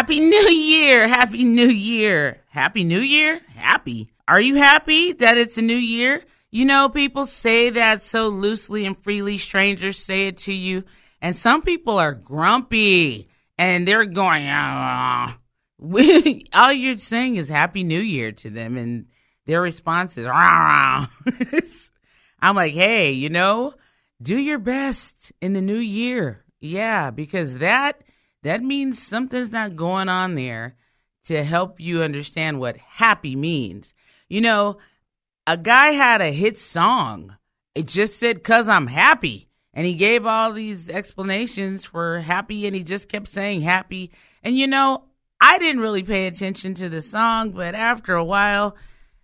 Happy New Year! Happy New Year! Happy New Year? Happy. Are you happy that it's a new year? You know, people say that so loosely and freely, strangers say it to you, and some people are grumpy and they're going, ah. all you're saying is Happy New Year to them, and their response is, rah. I'm like, hey, you know, do your best in the new year. Yeah, because that that means something's not going on there to help you understand what happy means. You know, a guy had a hit song. It just said cuz I'm happy. And he gave all these explanations for happy and he just kept saying happy. And you know, I didn't really pay attention to the song, but after a while,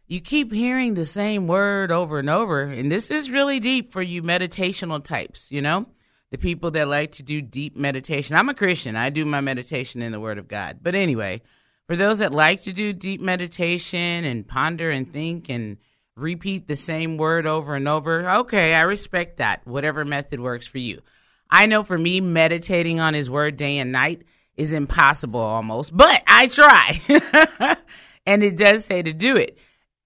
you keep hearing the same word over and over. And this is really deep for you meditational types, you know? The people that like to do deep meditation. I'm a Christian. I do my meditation in the Word of God. But anyway, for those that like to do deep meditation and ponder and think and repeat the same word over and over, okay, I respect that. Whatever method works for you. I know for me, meditating on His Word day and night is impossible almost, but I try. and it does say to do it.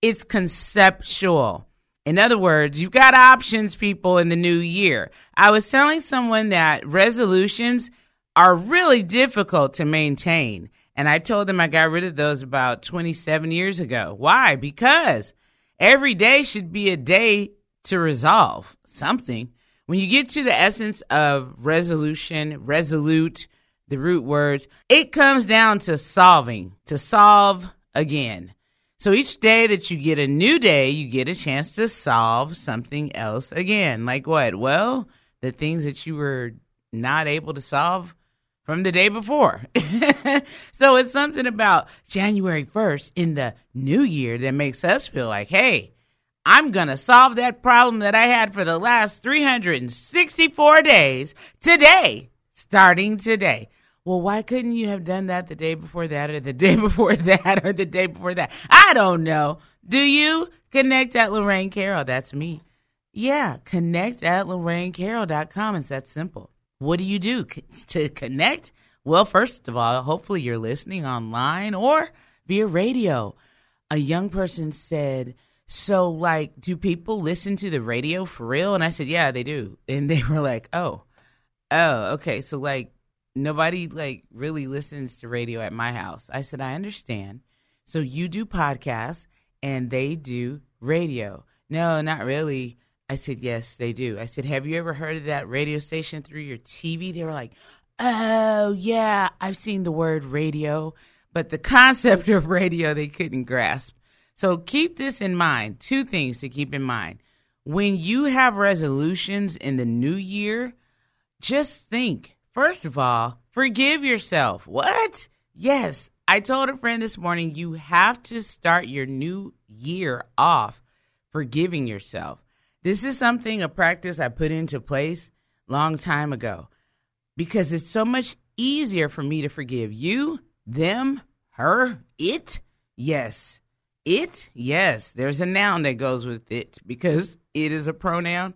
It's conceptual. In other words, you've got options, people, in the new year. I was telling someone that resolutions are really difficult to maintain. And I told them I got rid of those about 27 years ago. Why? Because every day should be a day to resolve something. When you get to the essence of resolution, resolute, the root words, it comes down to solving, to solve again. So each day that you get a new day, you get a chance to solve something else again. Like what? Well, the things that you were not able to solve from the day before. so it's something about January 1st in the new year that makes us feel like, hey, I'm going to solve that problem that I had for the last 364 days today, starting today well, why couldn't you have done that the day before that or the day before that or the day before that? I don't know. Do you connect at Lorraine Carroll? That's me. Yeah, connect at lorrainecarroll.com. It's that simple. What do you do to connect? Well, first of all, hopefully you're listening online or via radio. A young person said, So, like, do people listen to the radio for real? And I said, Yeah, they do. And they were like, Oh, oh, okay. So, like, nobody like really listens to radio at my house. I said, I understand. So you do podcasts and they do radio. No, not really. I said, yes, they do. I said, have you ever heard of that radio station through your TV? They were like, oh, yeah, I've seen the word radio, but the concept of radio they couldn't grasp. So keep this in mind. Two things to keep in mind. When you have resolutions in the new year, just think First of all, forgive yourself. What? Yes, I told a friend this morning you have to start your new year off forgiving yourself. This is something, a practice I put into place long time ago because it's so much easier for me to forgive you, them, her, it. Yes. It, yes, there's a noun that goes with it because it is a pronoun.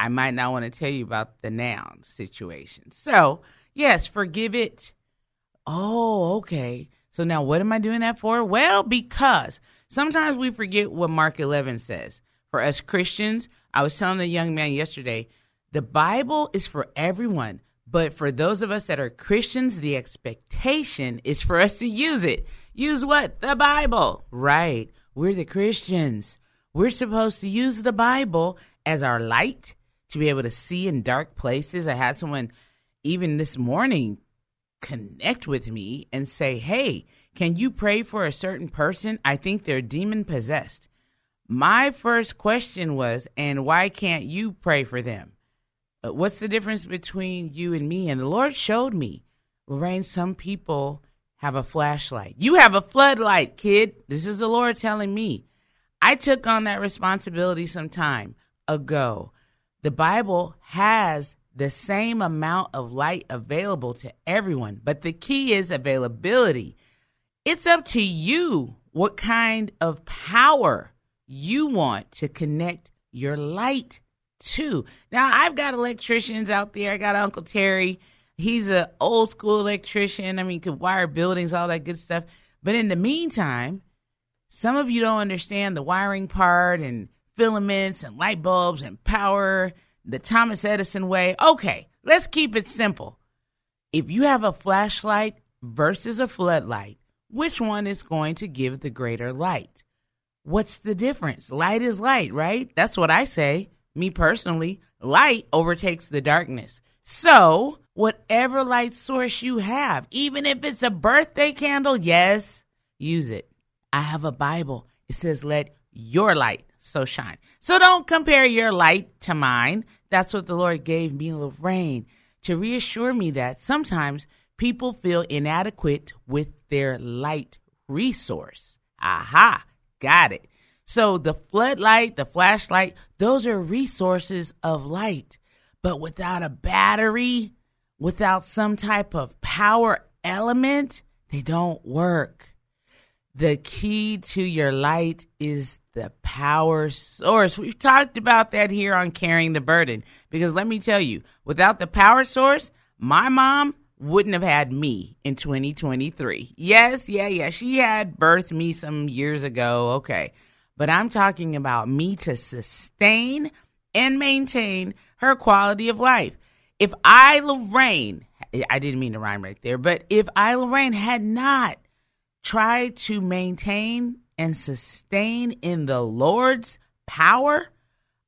I might not want to tell you about the noun situation. So, yes, forgive it. Oh, okay. So now what am I doing that for? Well, because sometimes we forget what Mark 11 says. For us Christians, I was telling a young man yesterday, the Bible is for everyone. But for those of us that are Christians, the expectation is for us to use it. Use what? The Bible. Right. We're the Christians. We're supposed to use the Bible as our light to be able to see in dark places. I had someone even this morning connect with me and say, hey, Can you pray for a certain person? I think they're demon possessed. My first question was, and why can't you pray for them? Uh, What's the difference between you and me? And the Lord showed me, Lorraine, some people have a flashlight. You have a floodlight, kid. This is the Lord telling me. I took on that responsibility some time ago. The Bible has the same amount of light available to everyone, but the key is availability. It's up to you what kind of power you want to connect your light to. Now, I've got electricians out there. I got Uncle Terry. He's an old school electrician. I mean, could wire buildings, all that good stuff. But in the meantime, some of you don't understand the wiring part and filaments and light bulbs and power, the Thomas Edison way. Okay, let's keep it simple. If you have a flashlight versus a floodlight, which one is going to give the greater light? What's the difference? Light is light, right? That's what I say. Me personally, light overtakes the darkness. So, whatever light source you have, even if it's a birthday candle, yes, use it. I have a Bible. It says, let your light so shine. So don't compare your light to mine. That's what the Lord gave me, Lorraine, to reassure me that sometimes people feel inadequate with their light resource. Aha, got it. So the floodlight, the flashlight, those are resources of light. But without a battery, without some type of power element, they don't work. The key to your light is the power source. We've talked about that here on Carrying the Burden because let me tell you, without the power source, my mom wouldn't have had me in 2023. Yes, yeah, yeah. She had birthed me some years ago. Okay. But I'm talking about me to sustain and maintain her quality of life. If I, Lorraine, I didn't mean to rhyme right there, but if I, Lorraine, had not tried to maintain and sustain in the Lord's power,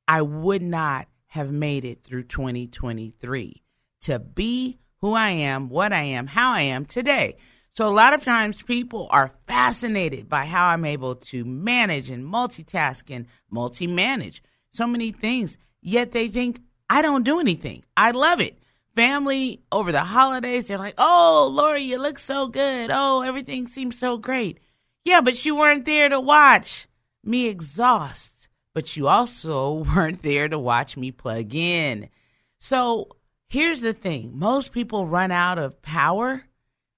I would not have made it through 2023 to be who I am, what I am, how I am today. So a lot of times people are fascinated by how I'm able to manage and multitask and multi-manage so many things, yet they think I don't do anything. I love it. Family over the holidays, they're like, "Oh, Lori, you look so good. Oh, everything seems so great." Yeah, but you weren't there to watch me exhaust, but you also weren't there to watch me plug in. So, here's the thing. Most people run out of power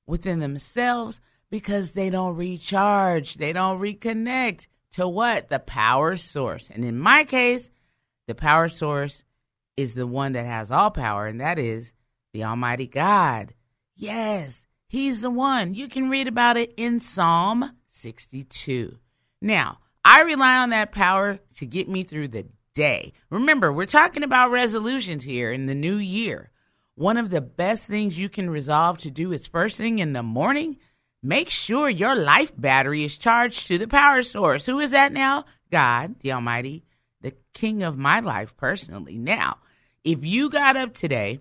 within themselves because they don't recharge, they don't reconnect to what? The power source. And in my case, the power source is the one that has all power, and that is the Almighty God. Yes, He's the one. You can read about it in Psalm 62. Now, I rely on that power to get me through the day. Remember, we're talking about resolutions here in the new year. One of the best things you can resolve to do is first thing in the morning, make sure your life battery is charged to the power source. Who is that now? God, the Almighty, the King of my life personally. Now, if you got up today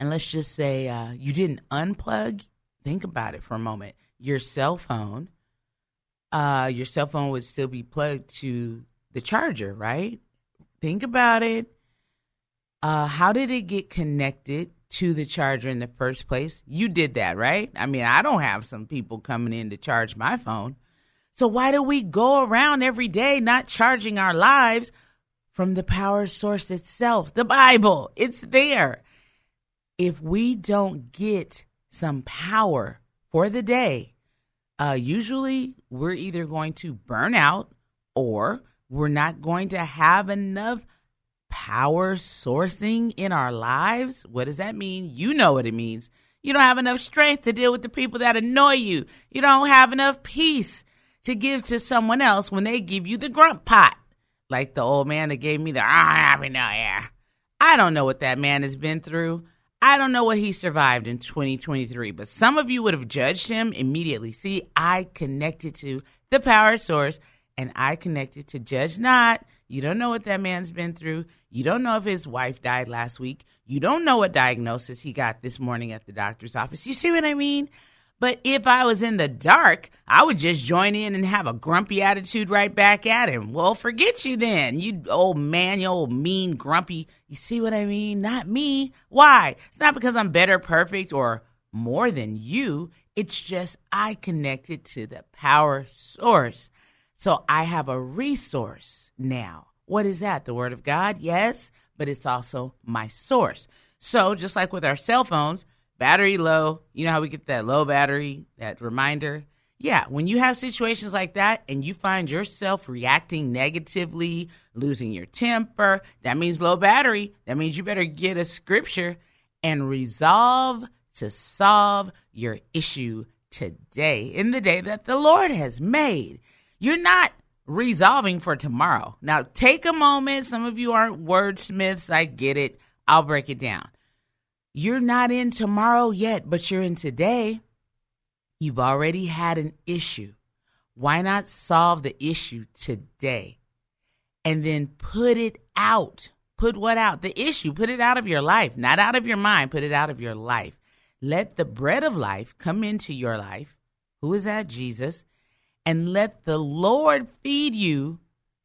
and let's just say uh, you didn't unplug, think about it for a moment. Your cell phone, uh, your cell phone would still be plugged to the charger, right? Think about it. Uh, how did it get connected to the charger in the first place? You did that, right? I mean, I don't have some people coming in to charge my phone. So why do we go around every day not charging our lives from the power source itself, the Bible? It's there. If we don't get some power for the day, uh, usually we're either going to burn out or we're not going to have enough power sourcing in our lives. What does that mean? You know what it means. You don't have enough strength to deal with the people that annoy you. You don't have enough peace to give to someone else when they give you the grunt pot. Like the old man that gave me the happy new year. I don't know what that man has been through. I don't know what he survived in 2023, but some of you would have judged him immediately. See, I connected to the power source and I connected to judge not. You don't know what that man's been through. You don't know if his wife died last week. You don't know what diagnosis he got this morning at the doctor's office. You see what I mean? But if I was in the dark, I would just join in and have a grumpy attitude right back at him. Well, forget you then. You old man, you old mean grumpy. You see what I mean? Not me. Why? It's not because I'm better, perfect, or more than you. It's just I connected to the power source. So I have a resource now. What is that? The Word of God? Yes, but it's also my source. So just like with our cell phones, battery low, you know how we get that low battery, that reminder? Yeah, when you have situations like that and you find yourself reacting negatively, losing your temper, that means low battery. That means you better get a scripture and resolve to solve your issue today in the day that the Lord has made. You're not resolving for tomorrow. Now, take a moment. Some of you aren't wordsmiths. I get it. I'll break it down. You're not in tomorrow yet, but you're in today. You've already had an issue. Why not solve the issue today? And then put it out. Put what out? The issue. Put it out of your life, not out of your mind. Put it out of your life. Let the bread of life come into your life. Who is that? Jesus. And let the Lord feed you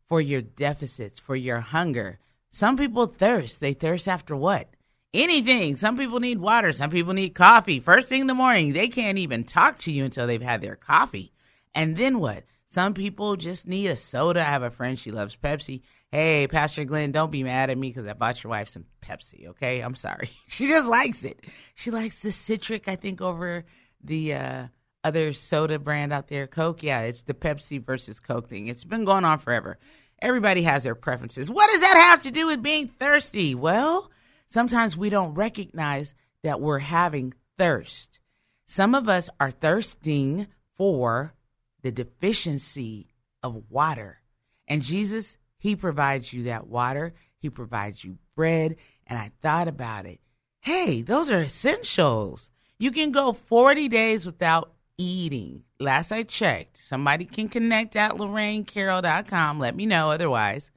for your deficits, for your hunger. Some people thirst. They thirst after what? Anything. Some people need water. Some people need coffee. First thing in the morning, they can't even talk to you until they've had their coffee. And then what? Some people just need a soda. I have a friend, she loves Pepsi. Hey, Pastor Glenn, don't be mad at me because I bought your wife some Pepsi, okay? I'm sorry. she just likes it. She likes the citric, I think, over the uh, other soda brand out there, Coke. Yeah, it's the Pepsi versus Coke thing. It's been going on forever. Everybody has their preferences. What does that have to do with being thirsty? Well, sometimes we don't recognize that we're having thirst. Some of us are thirsting for the deficiency of water. And Jesus, He provides you that water, He provides you bread. And I thought about it. Hey, those are essentials. You can go 40 days without eating. Last I checked, somebody can connect at lorrainecarroll.com. Let me know otherwise.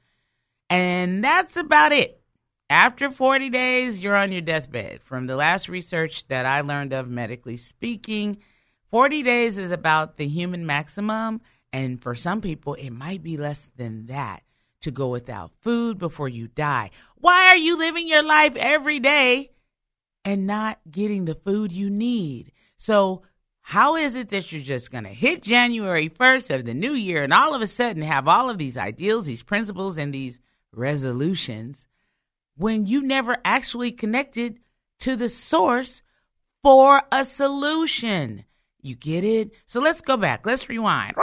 And that's about it. After 40 days, you're on your deathbed. From the last research that I learned of, medically speaking, 40 days is about the human maximum. And for some people, it might be less than that to go without food before you die. Why are you living your life every day and not getting the food you need? So, how is it that you're just going to hit January 1st of the new year and all of a sudden have all of these ideals, these principles, and these resolutions when you never actually connected to the source for a solution? You get it? So let's go back. Let's rewind.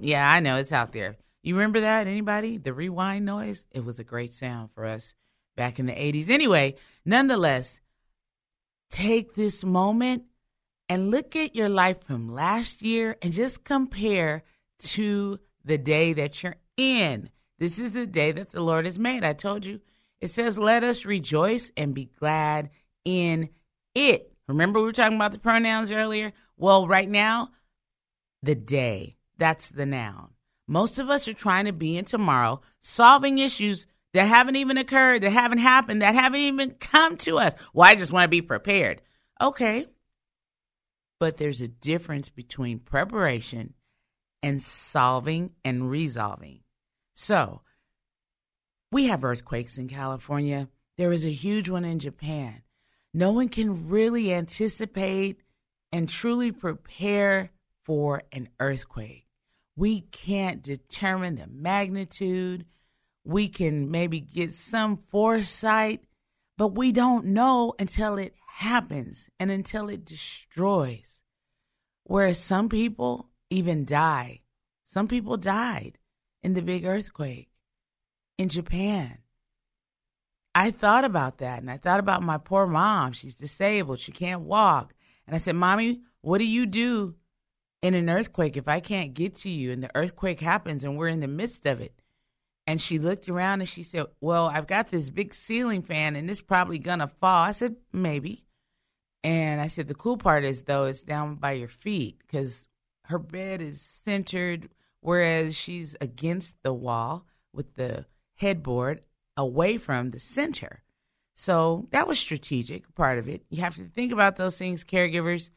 Yeah, I know it's out there. You remember that? Anybody? The rewind noise? It was a great sound for us back in the 80s. Anyway, nonetheless, take this moment and look at your life from last year and just compare to the day that you're in. This is the day that the Lord has made. I told you. It says, Let us rejoice and be glad in it. Remember, we were talking about the pronouns earlier? Well, right now, the day, that's the noun. Most of us are trying to be in tomorrow, solving issues that haven't even occurred, that haven't happened, that haven't even come to us. Well, I just want to be prepared. Okay. But there's a difference between preparation and solving and resolving. So, we have earthquakes in California. There is a huge one in Japan. No one can really anticipate and truly prepare for an earthquake. We can't determine the magnitude. We can maybe get some foresight, but we don't know until it happens and until it destroys. Whereas some people even die. Some people died in the big earthquake in Japan. I thought about that and I thought about my poor mom. She's disabled, she can't walk. And I said, Mommy, what do you do in an earthquake if I can't get to you and the earthquake happens and we're in the midst of it? And she looked around and she said, Well, I've got this big ceiling fan and it's probably gonna fall. I said, Maybe. And I said, The cool part is, though, it's down by your feet because her bed is centered, whereas she's against the wall with the headboard away from the center. So that was strategic part of it. You have to think about those things, caregivers.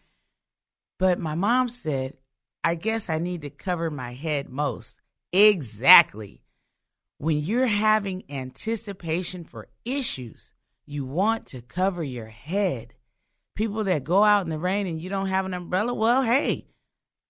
But my mom said, I guess I need to cover my head most. Exactly. When you're having anticipation for issues, you want to cover your head. People that go out in the rain and you don't have an umbrella, well, hey,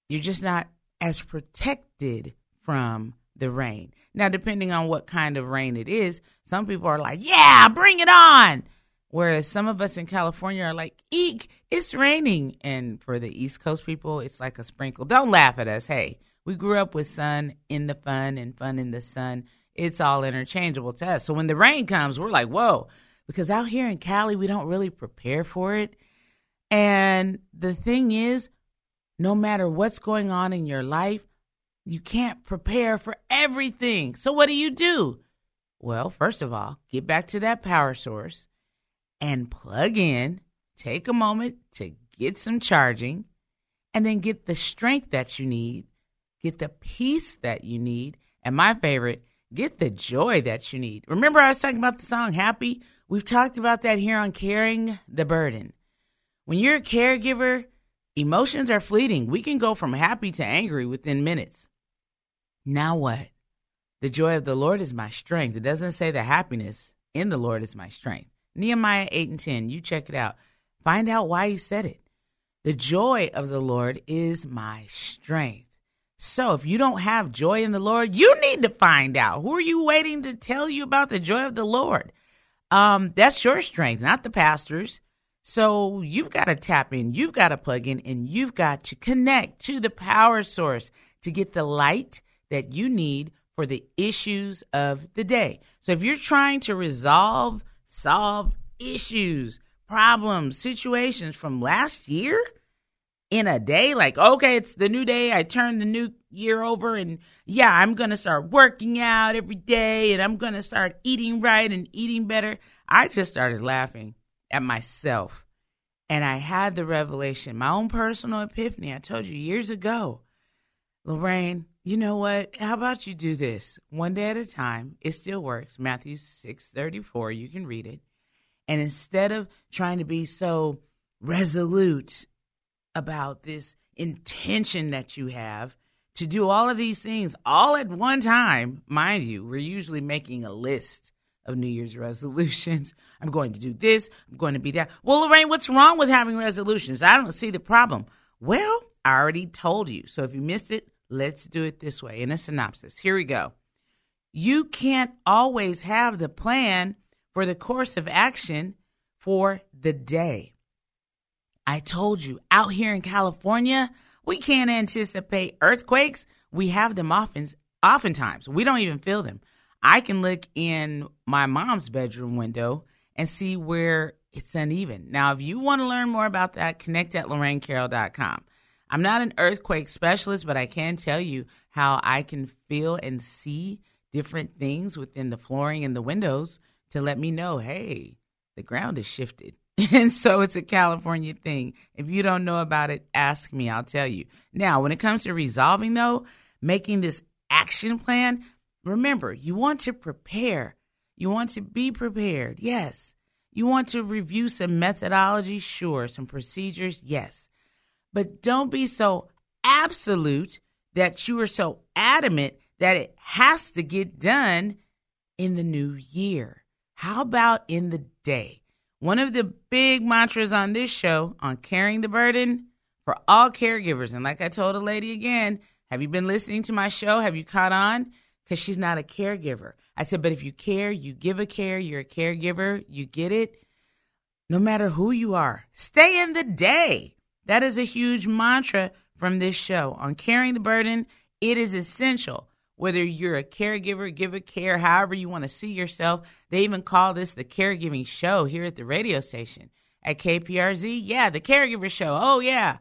you're just not as protected from the rain. Now, depending on what kind of rain it is, some people are like, yeah, bring it on. Whereas some of us in California are like, eek, it's raining. And for the East Coast people, it's like a sprinkle. Don't laugh at us. Hey, we grew up with sun in the fun and fun in the sun. It's all interchangeable to us. So when the rain comes, we're like, whoa, because out here in Cali, we don't really prepare for it. And the thing is, no matter what's going on in your life, you can't prepare for everything. So what do you do? Well, first of all, get back to that power source and plug in. Take a moment to get some charging and then get the strength that you need, get the peace that you need, and my favorite, get the joy that you need. Remember, I was talking about the song Happy? We've talked about that here on Carrying the Burden. When you're a caregiver, emotions are fleeting. We can go from happy to angry within minutes. Now what? The joy of the Lord is my strength. It doesn't say the happiness in the Lord is my strength. Nehemiah 8 and 10, you check it out. Find out why he said it. The joy of the Lord is my strength. So if you don't have joy in the Lord, you need to find out. Who are you waiting to tell you about the joy of the Lord? Um, that's your strength, not the pastor's. So you've got to tap in, you've got to plug in, and you've got to connect to the power source to get the light that you need for the issues of the day. So if you're trying to resolve, solve issues, problems, situations from last year in a day, like, okay, it's the new day, I turn the new year over, and yeah, I'm to start working out every day, and I'm to start eating right and eating better. I just started laughing at myself. And I had the revelation, my own personal epiphany. I told you years ago, Lorraine, you know what? How about you do this one day at a time? It still works. Matthew 6 34, you can read it. And instead of trying to be so resolute about this intention that you have to do all of these things all at one time, mind you, we're usually making a list of New Year's resolutions. I'm going to do this. I'm going to be that. Well, Lorraine, what's wrong with having resolutions? I don't see the problem. Well, I already told you. So if you missed it, let's do it this way in a synopsis. Here we go. You can't always have the plan for the course of action for the day. I told you, out here in California, we can't anticipate earthquakes. We have them often, oftentimes. We don't even feel them. I can look in my mom's bedroom window and see where it's uneven. Now, if you want to learn more about that, connect at lorrainecarroll.com. I'm not an earthquake specialist, but I can tell you how I can feel and see different things within the flooring and the windows to let me know, hey, the ground is shifted. and so it's a California thing. If you don't know about it, ask me, I'll tell you. Now, when it comes to resolving, though, making this action plan, Remember, you want to prepare. You want to be prepared. Yes. You want to review some methodology? Sure. Some procedures? Yes. But don't be so absolute that you are so adamant that it has to get done in the new year. How about in the day? One of the big mantras on this show on carrying the burden for all caregivers. And like I told a lady again, have you been listening to my show? Have you caught on? because she's not a caregiver. I said, but if you care, you give a care, you're a caregiver, you get it. No matter who you are, stay in the day. That is a huge mantra from this show. On carrying the burden, it is essential. Whether you're a caregiver, give a care, however you want to see yourself. They even call this the caregiving show here at the radio station at KPRZ. Yeah, the caregiver show. Oh, yeah.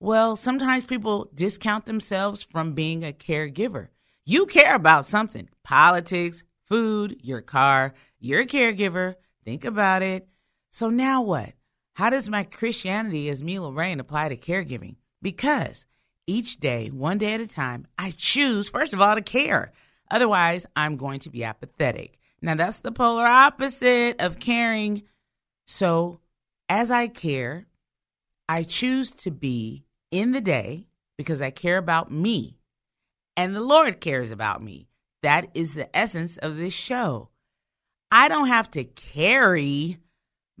Well, sometimes people discount themselves from being a caregiver. You care about something politics, food, your car, you're a caregiver. Think about it. So now what? How does my Christianity as me, Lorraine, apply to caregiving? Because each day, one day at a time, I choose, first of all, to care. Otherwise, I'm going to be apathetic. Now, that's the polar opposite of caring. So, as I care, I choose to be in the day because I care about me and the Lord cares about me. That is the essence of this show. I don't have to carry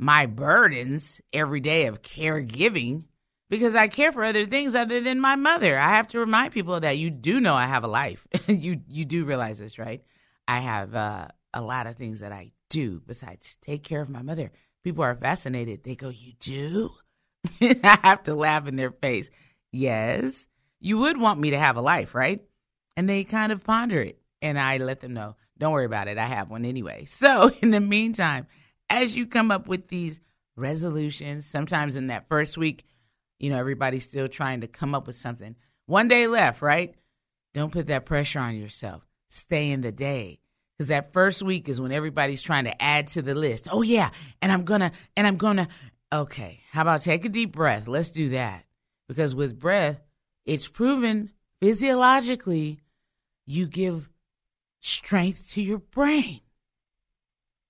my burdens every day of caregiving because I care for other things other than my mother. I have to remind people that you do know I have a life. you you do realize this, right? I have uh, a lot of things that I do besides take care of my mother. People are fascinated. They go, "You do?" I have to laugh in their face. Yes, you would want me to have a life, right? And they kind of ponder it, and I let them know, "Don't worry about it. I have one anyway." So, in the meantime, as you come up with these resolutions, sometimes in that first week, you know, everybody's still trying to come up with something. One day left, right? Don't put that pressure on yourself. Stay in the day. Because that first week is when everybody's trying to add to the list. Oh, yeah. And I'm going to, and I'm going to. Okay. How about take a deep breath? Let's do that. Because with breath, it's proven physiologically you give strength to your brain.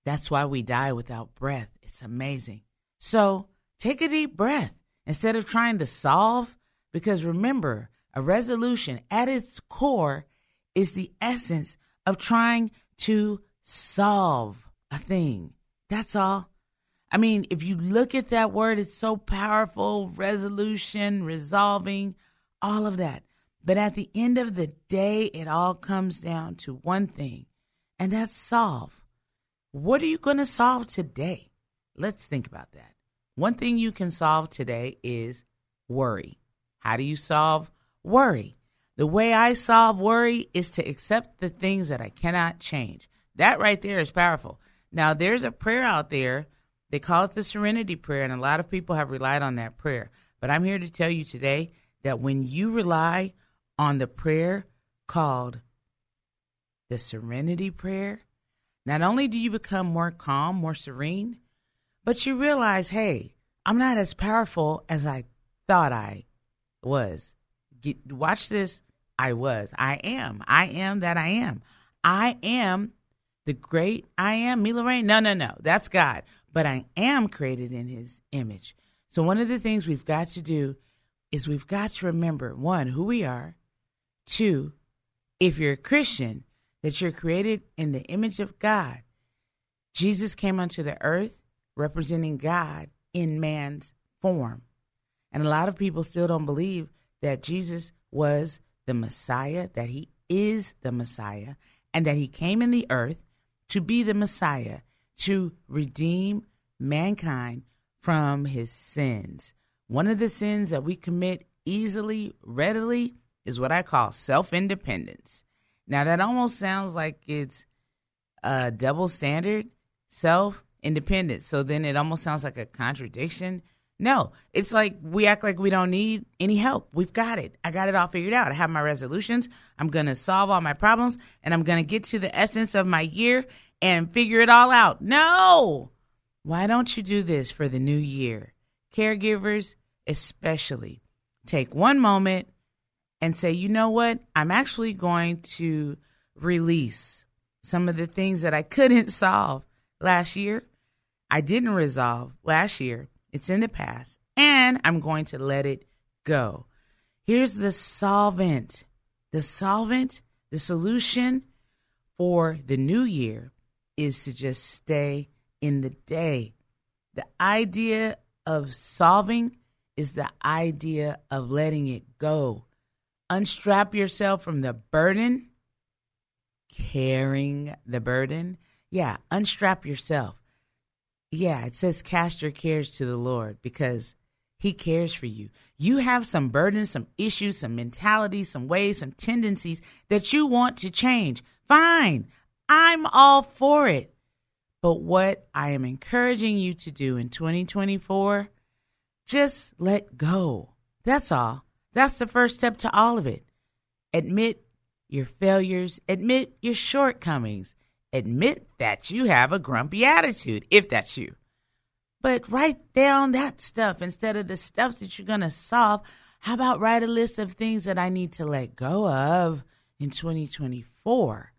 That's why we die without breath. It's amazing. So take a deep breath instead of trying to solve. Because remember, a resolution at its core is the essence of trying to solve a thing. That's all. I mean, if you look at that word, it's so powerful resolution, resolving, all of that. But at the end of the day, it all comes down to one thing, and that's solve. What are you going to solve today? Let's think about that. One thing you can solve today is worry. How do you solve worry? The way I solve worry is to accept the things that I cannot change. That right there is powerful. Now, there's a prayer out there. They call it the Serenity Prayer, and a lot of people have relied on that prayer. But I'm here to tell you today that when you rely on the prayer called the Serenity Prayer, not only do you become more calm, more serene, but you realize, hey, I'm not as powerful as I thought I was. Get, watch this. I was. I am. I am that I am. I am the great I am. Me Lorraine. No, no, no. That's God. But I am created in his image. So one of the things we've got to do is we've got to remember one, who we are. Two, if you're a Christian, that you're created in the image of God. Jesus came onto the earth representing God in man's form. And a lot of people still don't believe that Jesus was the Messiah, that he is the Messiah, and that he came in the earth to be the Messiah, to redeem mankind from his sins. One of the sins that we commit easily, readily, is what I call self independence. Now, that almost sounds like it's a double standard, self independent. So then it almost sounds like a contradiction. No, it's like we act like we don't need any help. We've got it. I got it all figured out. I have my resolutions. I'm going to solve all my problems and I'm going to get to the essence of my year and figure it all out. No. Why don't you do this for the new year? Caregivers, especially, take one moment and say, you know what? I'm actually going to release some of the things that I couldn't solve last year. I didn't resolve last year. It's in the past. And I'm going to let it go. Here's the solvent. The solvent, the solution for the new year is to just stay in the day. The idea of solving is the idea of letting it go. Unstrap yourself from the burden, carrying the burden. Yeah, unstrap yourself. Yeah, it says cast your cares to the Lord because He cares for you. You have some burdens, some issues, some mentalities, some ways, some tendencies that you want to change. Fine, I'm all for it. But what I am encouraging you to do in 2024, just let go. That's all. That's the first step to all of it. Admit your failures, admit your shortcomings, admit that you have a grumpy attitude, if that's you. But write down that stuff instead of the stuff that you're going to solve. How about write a list of things that I need to let go of in 2024?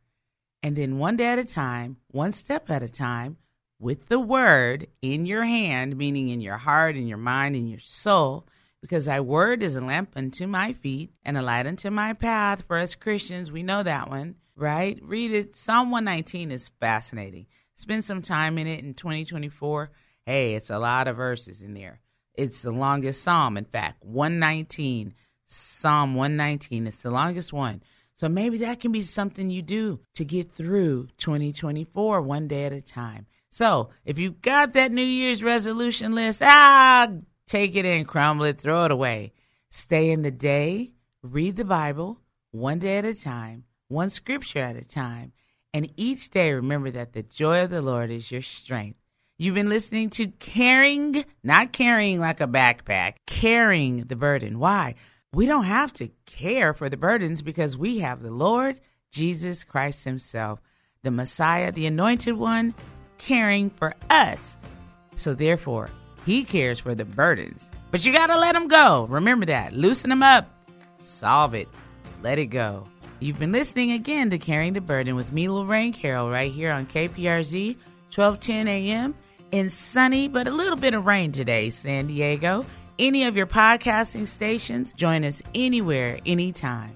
And then one day at a time, one step at a time, with the word in your hand, meaning in your heart, in your mind, in your soul, because thy word is a lamp unto my feet and a light unto my path. For us Christians, we know that one, right? Read it. Psalm 119 is fascinating. Spend some time in it in 2024. Hey, it's a lot of verses in there. It's the longest psalm, in fact, 119. Psalm 119. It's the longest one. So maybe that can be something you do to get through 2024 one day at a time. So if you've got that New Year's resolution list, ah, take it in, crumble it, throw it away. Stay in the day, read the Bible one day at a time, one scripture at a time, and each day remember that the joy of the Lord is your strength. You've been listening to Caring, not carrying like a backpack, carrying the burden. Why? We don't have to care for the burdens because we have the Lord Jesus Christ Himself, the Messiah, the Anointed One, caring for us. So therefore, He cares for the burdens. But you got to let Him go. Remember that. Loosen them up. Solve it. Let it go. You've been listening again to Carrying the Burden with me, Lorraine Carroll, right here on KPRZ, 1210 a.m. in sunny but a little bit of rain today, San Diego. Any of your podcasting stations, join us anywhere, anytime.